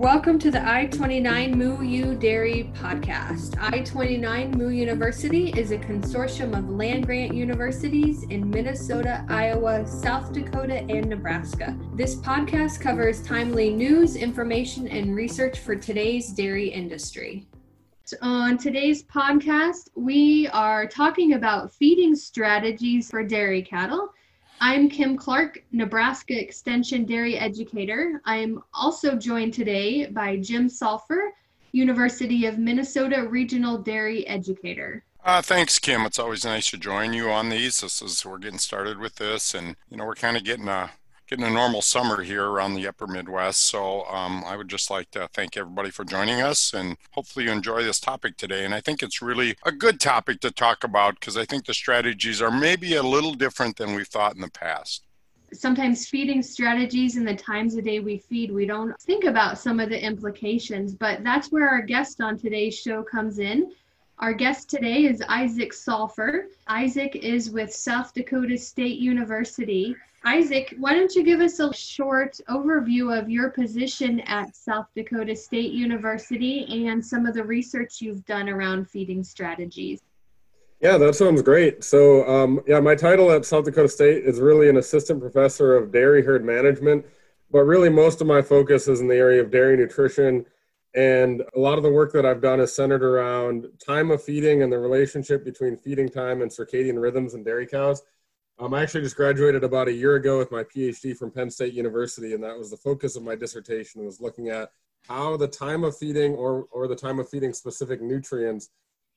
Welcome to the I 29 Moo U Dairy podcast. I 29 Moo University is a consortium of land grant universities in Minnesota, Iowa, South Dakota, and Nebraska. This podcast covers timely news, information, and research for today's dairy industry. On today's podcast, we are talking about feeding strategies for dairy cattle I'm Kim Clark, Nebraska Extension Dairy Educator. I'm also joined today by Jim Salfer, University of Minnesota Regional Dairy Educator. Uh, thanks, Kim. It's always nice to join you on these. This is we're getting started with this, and you know we're kind of getting a getting a normal summer here around the upper Midwest. So um, I would just like to thank everybody for joining us and hopefully you enjoy this topic today. And I think it's really a good topic to talk about because I think the strategies are maybe a little different than we've thought in the past sometimes feeding strategies and the times a day we feed, we don't think about some of the implications, but that's where our guest on today's show comes in. Our guest today is Isaac Salfer. Isaac is with South Dakota State University Isaac, why don't you give us a short overview of your position at South Dakota State University and some of the research you've done around feeding strategies? Yeah, that sounds great. So, um, yeah, my title at South Dakota State is really an assistant professor of dairy herd management, but really most of my focus is in the area of dairy nutrition. And a lot of the work that I've done is centered around time of feeding and the relationship between feeding time and circadian rhythms in dairy cows. Um, I actually just graduated about a year ago with my PhD from Penn State University, and that was the focus of my dissertation was looking at how the time of feeding or, or the time of feeding specific nutrients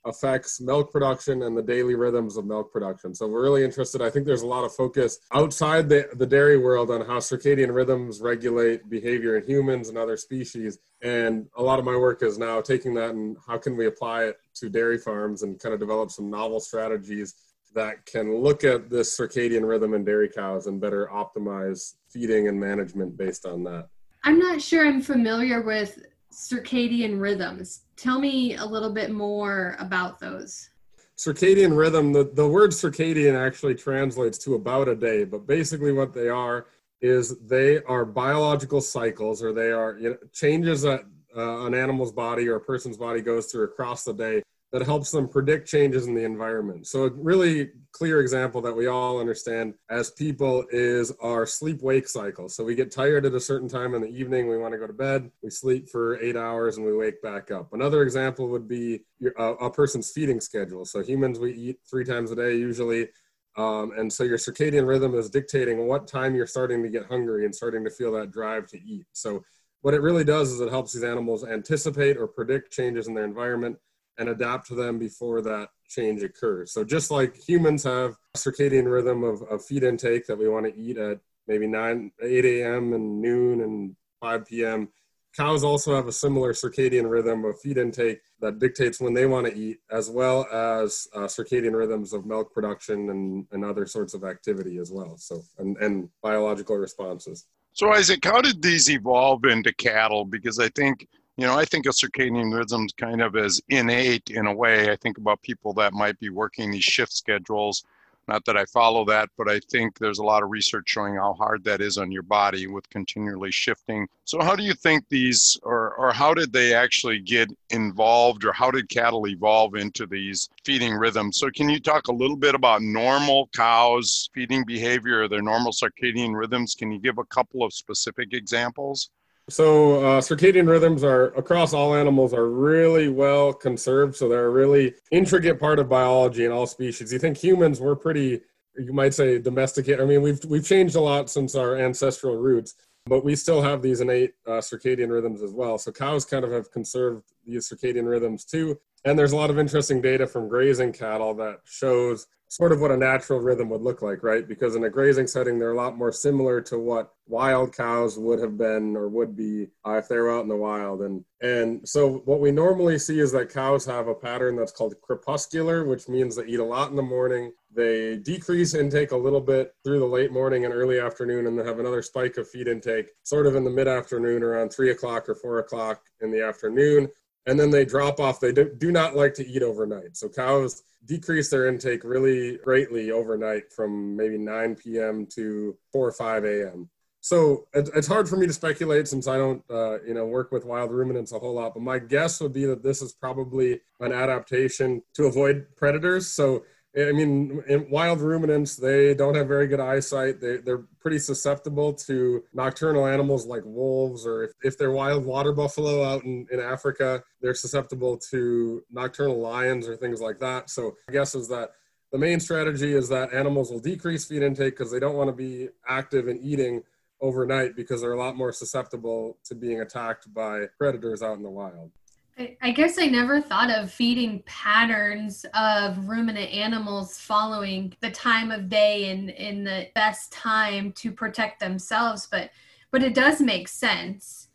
affects milk production and the daily rhythms of milk production. So we're really interested. I think there's a lot of focus outside the, the dairy world on how circadian rhythms regulate behavior in humans and other species. And a lot of my work is now taking that and how can we apply it to dairy farms and kind of develop some novel strategies that can look at this circadian rhythm in dairy cows and better optimize feeding and management based on that. I'm not sure I'm familiar with circadian rhythms. Tell me a little bit more about those. Circadian rhythm, the, the word circadian actually translates to about a day, but basically what they are is they are biological cycles or they are you know, changes that uh, an animal's body or a person's body goes through across the day that helps them predict changes in the environment. So, a really clear example that we all understand as people is our sleep wake cycle. So, we get tired at a certain time in the evening, we want to go to bed, we sleep for eight hours, and we wake back up. Another example would be a person's feeding schedule. So, humans, we eat three times a day usually. Um, and so your circadian rhythm is dictating what time you're starting to get hungry and starting to feel that drive to eat. So, what it really does is it helps these animals anticipate or predict changes in their environment and adapt to them before that change occurs. So just like humans have circadian rhythm of, of feed intake that we want to eat at maybe 9, 8 a.m. and noon and 5 p.m., cows also have a similar circadian rhythm of feed intake that dictates when they want to eat, as well as uh, circadian rhythms of milk production and, and other sorts of activity as well. So, and, and biological responses. So, Isaac, how did these evolve into cattle? Because I think you know, I think of circadian rhythms kind of as innate in a way. I think about people that might be working these shift schedules. Not that I follow that, but I think there's a lot of research showing how hard that is on your body with continually shifting. So, how do you think these, or, or how did they actually get involved, or how did cattle evolve into these feeding rhythms? So, can you talk a little bit about normal cows' feeding behavior, their normal circadian rhythms? Can you give a couple of specific examples? So uh, circadian rhythms are across all animals are really well conserved. So they're a really intricate part of biology in all species. You think humans we're pretty, you might say domesticated. I mean, we've we've changed a lot since our ancestral roots, but we still have these innate uh, circadian rhythms as well. So cows kind of have conserved these circadian rhythms too. And there's a lot of interesting data from grazing cattle that shows sort of what a natural rhythm would look like, right? Because in a grazing setting, they're a lot more similar to what wild cows would have been or would be uh, if they were out in the wild. And and so what we normally see is that cows have a pattern that's called crepuscular, which means they eat a lot in the morning. They decrease intake a little bit through the late morning and early afternoon, and then have another spike of feed intake sort of in the mid afternoon around three o'clock or four o'clock in the afternoon and then they drop off. They do, not like to eat overnight. So cows decrease their intake really greatly overnight from maybe 9 p.m. to 4 or 5 a.m. So it's hard for me to speculate since I don't, uh, you know, work with wild ruminants a whole lot. But my guess would be that this is probably an adaptation to avoid predators. So I mean, in wild ruminants, they don't have very good eyesight. They, they're pretty susceptible to nocturnal animals like wolves, or if, if they're wild water buffalo out in, in Africa, they're susceptible to nocturnal lions or things like that. So, I guess is that the main strategy is that animals will decrease feed intake because they don't want to be active and eating overnight because they're a lot more susceptible to being attacked by predators out in the wild. I guess I never thought of feeding patterns of ruminant animals following the time of day and in the best time to protect themselves, but but it does make sense.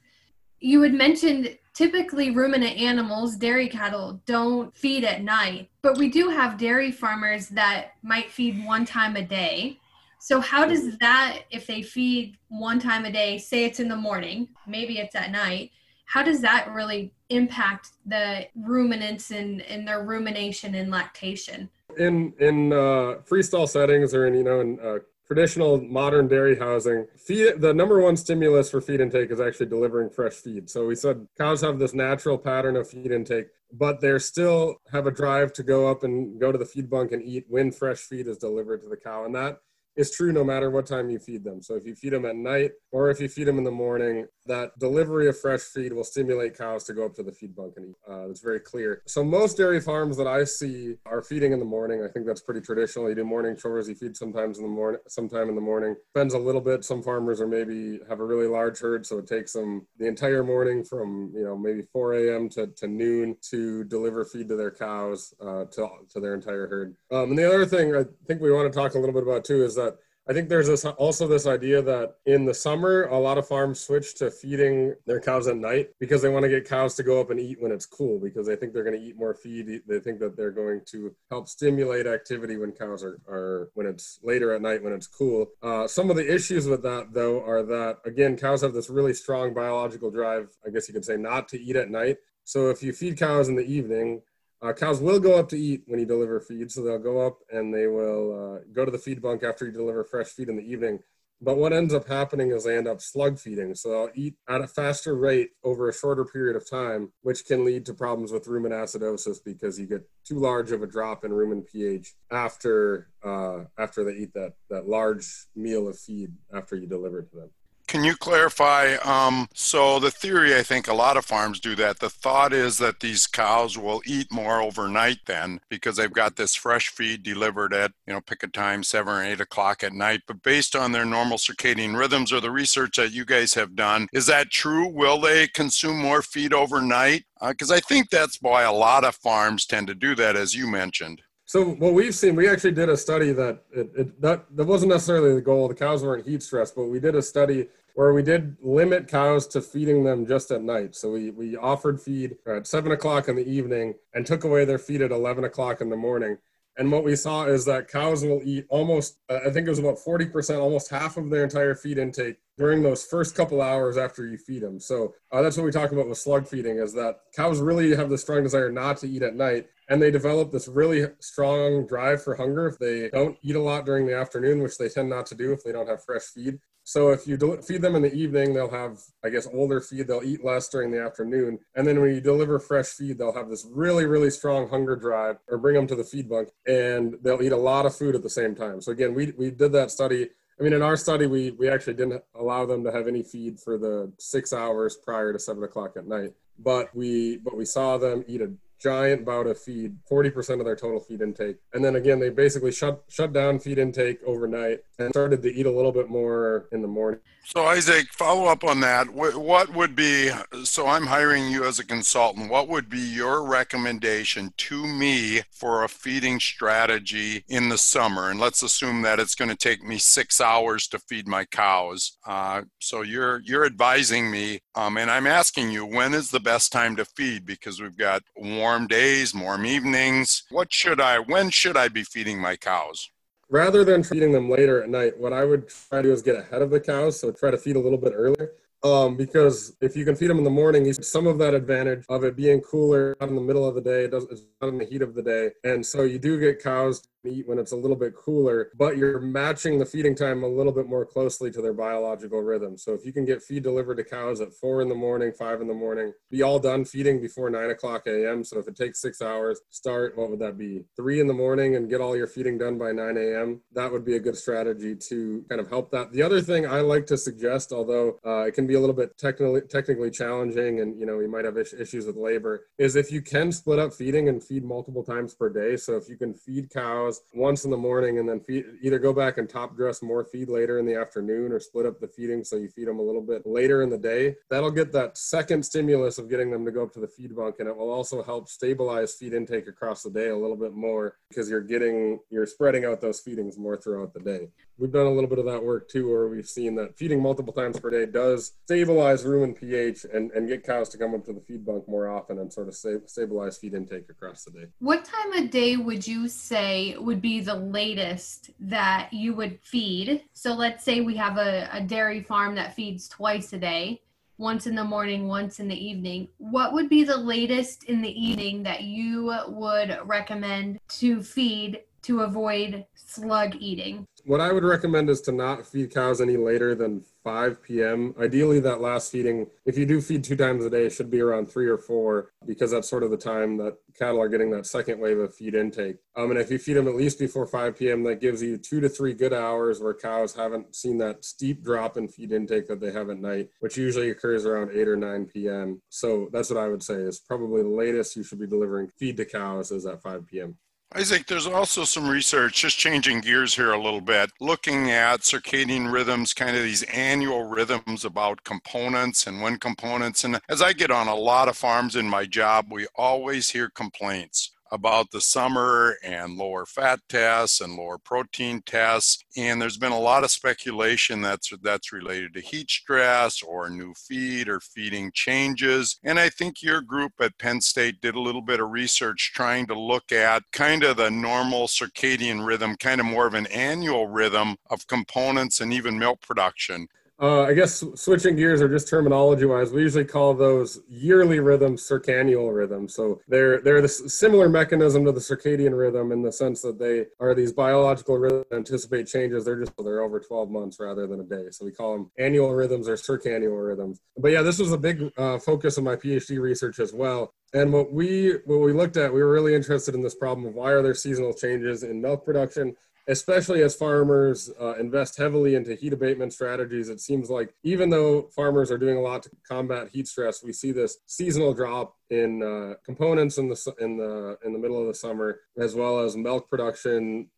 You had mentioned typically ruminant animals, dairy cattle, don't feed at night, but we do have dairy farmers that might feed one time a day. So how does that if they feed one time a day, say it's in the morning, maybe it's at night, how does that really impact the ruminants and, and their rumination and lactation? In in uh, freestall settings or in you know in uh, traditional modern dairy housing, feed the number one stimulus for feed intake is actually delivering fresh feed. So we said cows have this natural pattern of feed intake, but they still have a drive to go up and go to the feed bunk and eat when fresh feed is delivered to the cow, and that is true no matter what time you feed them. So if you feed them at night or if you feed them in the morning, that delivery of fresh feed will stimulate cows to go up to the feed bunk and eat. Uh, it's very clear. So most dairy farms that I see are feeding in the morning. I think that's pretty traditional. You do morning chores, you feed sometimes in the morning, sometime in the morning. Depends a little bit. Some farmers are maybe have a really large herd, so it takes them the entire morning from you know maybe 4 a.m. to, to noon to deliver feed to their cows uh, to to their entire herd. Um, and the other thing I think we want to talk a little bit about too is that I think there's this also this idea that in the summer, a lot of farms switch to feeding their cows at night because they want to get cows to go up and eat when it's cool because they think they're going to eat more feed. They think that they're going to help stimulate activity when cows are, are when it's later at night when it's cool. Uh, some of the issues with that though are that again, cows have this really strong biological drive. I guess you could say not to eat at night. So if you feed cows in the evening, uh, cows will go up to eat when you deliver feed, so they'll go up and they will uh, go to the feed bunk after you deliver fresh feed in the evening. But what ends up happening is they end up slug feeding, so they'll eat at a faster rate over a shorter period of time, which can lead to problems with rumen acidosis because you get too large of a drop in rumen pH after uh, after they eat that that large meal of feed after you deliver it to them. Can you clarify? Um, so the theory, I think a lot of farms do that. The thought is that these cows will eat more overnight then because they've got this fresh feed delivered at, you know, pick a time, seven or eight o'clock at night. But based on their normal circadian rhythms or the research that you guys have done, is that true? Will they consume more feed overnight? Because uh, I think that's why a lot of farms tend to do that, as you mentioned. So what we've seen, we actually did a study that it, it, that that wasn't necessarily the goal. The cows weren't heat stressed, but we did a study where we did limit cows to feeding them just at night. So we we offered feed at seven o'clock in the evening and took away their feed at eleven o'clock in the morning. And what we saw is that cows will eat almost, uh, I think it was about 40%, almost half of their entire feed intake during those first couple hours after you feed them. So uh, that's what we talk about with slug feeding is that cows really have the strong desire not to eat at night. And they develop this really strong drive for hunger if they don't eat a lot during the afternoon, which they tend not to do if they don't have fresh feed. So if you feed them in the evening, they'll have, I guess, older feed. They'll eat less during the afternoon. And then when you deliver fresh feed, they'll have this really, really strong hunger drive or bring them to the feed bunk and they'll eat a lot of food at the same time. So again, we, we did that study. I mean, in our study, we, we actually didn't allow them to have any feed for the six hours prior to seven o'clock at night, but we, but we saw them eat a giant bout of feed, 40% of their total feed intake. And then again, they basically shut shut down feed intake overnight and started to eat a little bit more in the morning. So Isaac, follow up on that. What would be so I'm hiring you as a consultant. What would be your recommendation to me for a feeding strategy in the summer? And let's assume that it's going to take me six hours to feed my cows. Uh, so you're you're advising me, um, and I'm asking you when is the best time to feed because we've got warm days, warm evenings. What should I? When should I be feeding my cows? Rather than feeding them later at night, what I would try to do is get ahead of the cows. So try to feed a little bit earlier. um, because if you can feed them in the morning, you some of that advantage of it being cooler out in the middle of the day. It doesn't, it's not in the heat of the day. And so you do get cows eat when it's a little bit cooler, but you're matching the feeding time a little bit more closely to their biological rhythm. So if you can get feed delivered to cows at four in the morning, five in the morning, be all done feeding before nine o'clock a.m. So if it takes six hours, start, what would that be? Three in the morning and get all your feeding done by 9 a.m. That would be a good strategy to kind of help that. The other thing I like to suggest, although uh, it can be a little bit technically technically challenging and you know you might have issues with labor, is if you can split up feeding and feed multiple times per day. So if you can feed cows once in the morning and then feed, either go back and top dress more feed later in the afternoon or split up the feeding so you feed them a little bit later in the day. That'll get that second stimulus of getting them to go up to the feed bunk and it will also help stabilize feed intake across the day a little bit more because you're getting you're spreading out those feedings more throughout the day. We've done a little bit of that work too where we've seen that feeding multiple times per day does stabilize rumen pH and, and get cows to come up to the feed bunk more often and sort of stabilize feed intake across the day. What time of day would you say would be the latest that you would feed? So let's say we have a, a dairy farm that feeds twice a day, once in the morning, once in the evening. What would be the latest in the evening that you would recommend to feed to avoid slug eating? What I would recommend is to not feed cows any later than 5 p.m. Ideally, that last feeding, if you do feed two times a day, should be around three or four because that's sort of the time that cattle are getting that second wave of feed intake. Um, and if you feed them at least before 5 p.m., that gives you two to three good hours where cows haven't seen that steep drop in feed intake that they have at night, which usually occurs around 8 or 9 p.m. So that's what I would say is probably the latest you should be delivering feed to cows is at 5 p.m. I think there's also some research, just changing gears here a little bit, looking at circadian rhythms, kind of these annual rhythms about components and when components. And as I get on a lot of farms in my job, we always hear complaints about the summer and lower fat tests and lower protein tests. And there's been a lot of speculation that's that's related to heat stress or new feed or feeding changes. And I think your group at Penn State did a little bit of research trying to look at kind of the normal circadian rhythm, kind of more of an annual rhythm of components and even milk production. Uh, I guess switching gears or just terminology wise, we usually call those yearly rhythms circannual rhythms. So they're they're the similar mechanism to the circadian rhythm in the sense that they are these biological rhythms that anticipate changes. They're just they're over 12 months rather than a day. So we call them annual rhythms or circannual rhythms. But yeah, this was a big uh, focus of my PhD research as well. And what we what we looked at, we were really interested in this problem of why are there seasonal changes in milk production especially as farmers uh, invest heavily into heat abatement strategies. It seems like even though farmers are doing a lot to combat heat stress, we see this seasonal drop in uh, components in the in the in the middle of the summer, as well as milk production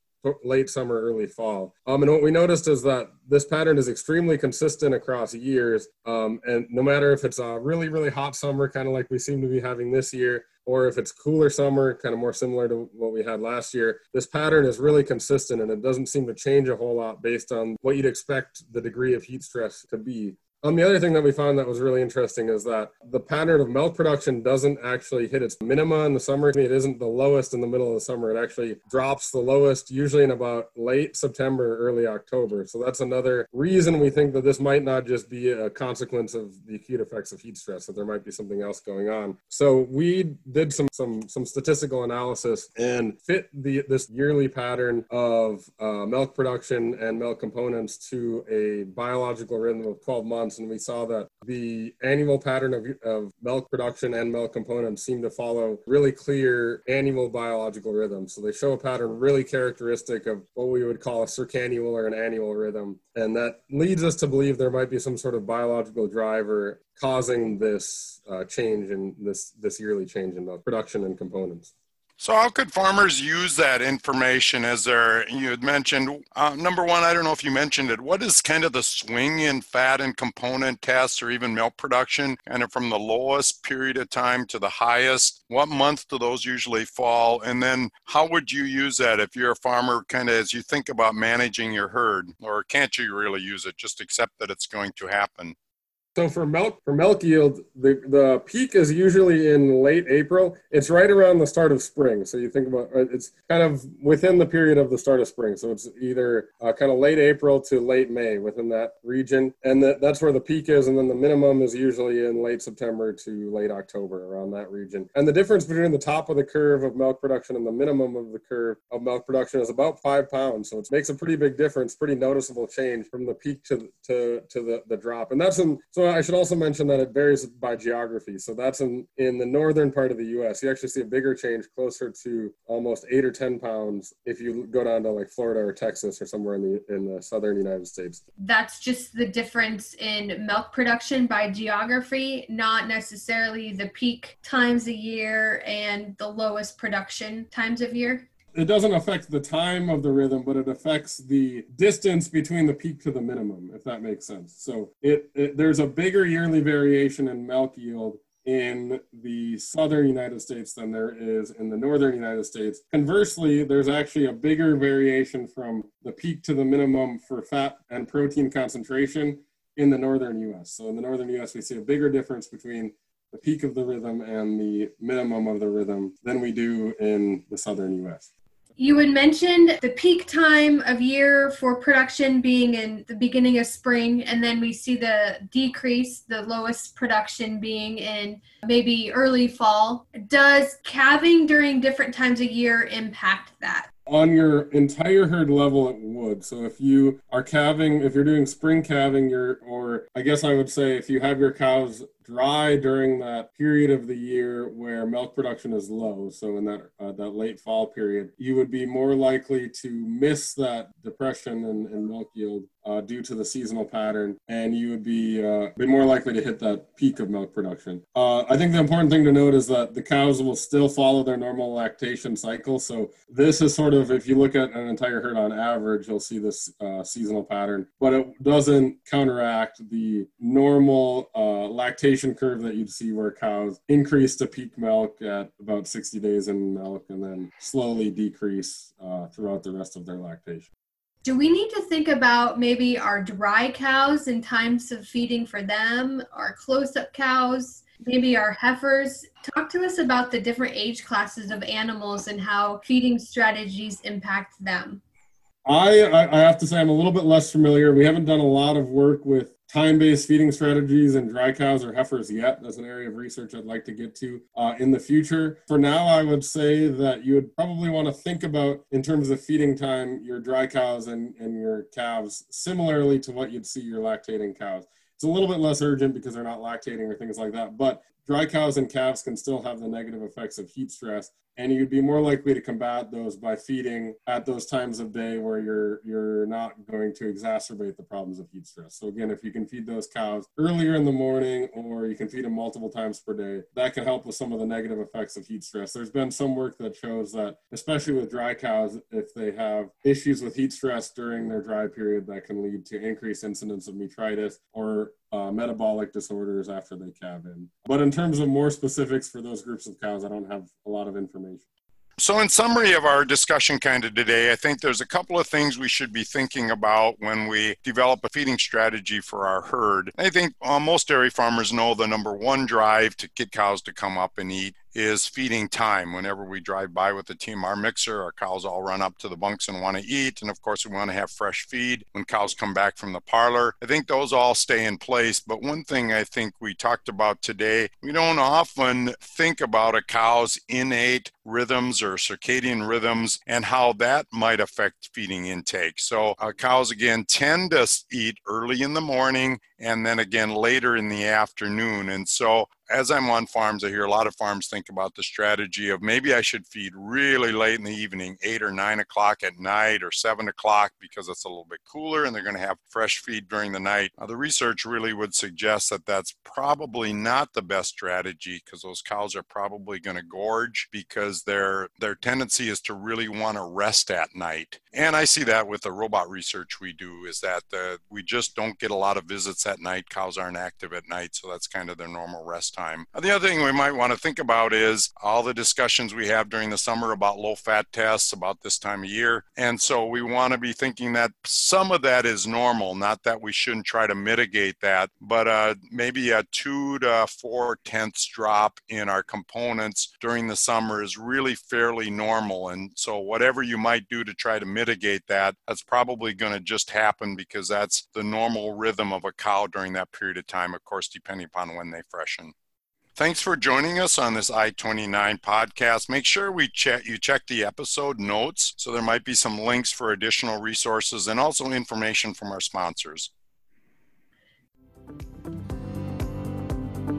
late summer, early fall. Um, and what we noticed is that this pattern is extremely consistent across years. Um, and no matter if it's a really, really hot summer, kind of like we seem to be having this year, or if it's cooler summer, kind of more similar to what we had last year, this pattern is really consistent and it doesn't seem to change a whole lot based on what you'd expect the degree of heat stress to be. Um, the other thing that we found that was really interesting is that the pattern of milk production doesn't actually hit its minima in the summer. It isn't the lowest in the middle of the summer. It actually drops the lowest usually in about late September, early October. So that's another reason we think that this might not just be a consequence of the acute effects of heat stress, that there might be something else going on. So we did some some some statistical analysis and fit the this yearly pattern of uh, milk production and milk components to a biological rhythm of 12 months months, and we saw that the annual pattern of, of milk production and milk components seem to follow really clear annual biological rhythms. So they show a pattern really characteristic of what we would call a circannual or an annual rhythm. And that leads us to believe there might be some sort of biological driver causing this uh, change in this, this yearly change in milk production and components. So, how could farmers use that information as you had mentioned, uh, number one, I don't know if you mentioned it, what is kind of the swing in fat and component tests or even milk production, kind of from the lowest period of time to the highest? What month do those usually fall? And then, how would you use that if you're a farmer, kind of as you think about managing your herd? Or can't you really use it, just accept that it's going to happen? So for milk for milk yield, the the peak is usually in late April. It's right around the start of spring. So you think about uh, it's kind of within the period of the start of spring. So it's either uh, kind of late April to late May within that region, and that, that's where the peak is. And then the minimum is usually in late September to late October around that region. And the difference between the top of the curve of milk production and the minimum of the curve of milk production is about five pounds. So it makes a pretty big difference, pretty noticeable change from the peak to to to the the drop. And that's in so I should also mention that it varies by geography. So that's in, in the northern part of the US. You actually see a bigger change closer to almost eight or 10 pounds if you go down to like Florida or Texas or somewhere in the, in the southern United States. That's just the difference in milk production by geography, not necessarily the peak times a year and the lowest production times of year it doesn't affect the time of the rhythm, but it affects the distance between the peak to the minimum, if that makes sense. So it, it, there's a bigger yearly variation in milk yield in the southern United States than there is in the northern United States. Conversely, there's actually a bigger variation from the peak to the minimum for fat and protein concentration in the northern US. So in the northern US, we see a bigger difference between the peak of the rhythm and the minimum of the rhythm than we do in the southern US. You had mentioned the peak time of year for production being in the beginning of spring, and then we see the decrease, the lowest production being in maybe early fall. Does calving during different times of year impact that? on your entire herd level it would so if you are calving if you're doing spring calving you're or i guess i would say if you have your cows dry during that period of the year where milk production is low, so in that uh, that late fall period, you would be more likely to miss that depression in, in milk yield uh, due to the seasonal pattern, and you would be uh, be more likely to hit that peak of milk production. Uh, I think the important thing to note is that the cows will still follow their normal lactation cycle. So this is sort of if you look at an entire herd on average, you'll see this uh, seasonal pattern, but it doesn't counteract the normal uh, curve that you'd see where cows increase to peak milk at about 60 days in milk and then slowly decrease uh, throughout the rest of their lactation. Do we need to think about maybe our dry cows in times of feeding for them, our close up cows, maybe our heifers? Talk to us about the different age classes of animals and how feeding strategies impact them. I, I have to say I'm a little bit less familiar. We haven't done a lot of work with time-based feeding strategies and dry cows or heifers yet. That's an area of research I'd like to get to uh, in the future. For now, I would say that you would probably want to think about, in terms of feeding time, your dry cows and, and your calves similarly to what you'd see your lactating cows. It's a little bit less urgent because they're not lactating or things like that, but dry cows and calves can still have the negative effects of heat stress and you'd be more likely to combat those by feeding at those times of day where you're you're not going to exacerbate the problems of heat stress. So again, if you can feed those cows earlier in the morning or you can feed them multiple times per day, that can help with some of the negative effects of heat stress. There's been some work that shows that especially with dry cows, if they have issues with heat stress during their dry period, that can lead to increased incidence of metritis or uh, metabolic disorders after they calve in. But in terms of more specifics for those groups of cows, I don't have a lot of information. So, in summary of our discussion kind of today, I think there's a couple of things we should be thinking about when we develop a feeding strategy for our herd. I think uh, most dairy farmers know the number one drive to get cows to come up and eat is feeding time. Whenever we drive by with the team, our mixer, our cows all run up to the bunks and want to eat. And of course, we want to have fresh feed when cows come back from the parlor. I think those all stay in place. But one thing I think we talked about today, we don't often think about a cow's innate rhythms or circadian rhythms and how that might affect feeding intake. So, uh, cows again tend to eat early in the morning and then again later in the afternoon. And so as I'm on farms, I hear a lot of farms think about the strategy of maybe I should feed really late in the evening, eight or nine o'clock at night or seven o'clock because it's a little bit cooler and they're going to have fresh feed during the night. Now, the research really would suggest that that's probably not the best strategy because those cows are probably going to gorge because their their tendency is to really want to rest at night. And I see that with the robot research we do is that we just don't get a lot of visits at night. Cows aren't active at night, so that's kind of their normal rest. The other thing we might want to think about is all the discussions we have during the summer about low fat tests about this time of year. And so we want to be thinking that some of that is normal, not that we shouldn't try to mitigate that, but uh, maybe a two to four tenths drop in our components during the summer is really fairly normal. And so whatever you might do to try to mitigate that, that's probably going to just happen because that's the normal rhythm of a cow during that period of time, of course, depending upon when they freshen. Thanks for joining us on this I-29 podcast. Make sure we check you check the episode notes so there might be some links for additional resources and also information from our sponsors.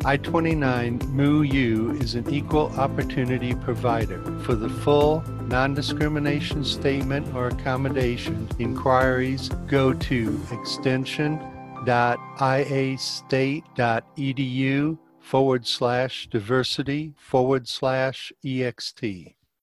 I 29 MUU is an equal opportunity provider. For the full non discrimination statement or accommodation inquiries, go to extension.iastate.edu forward slash diversity forward slash ext.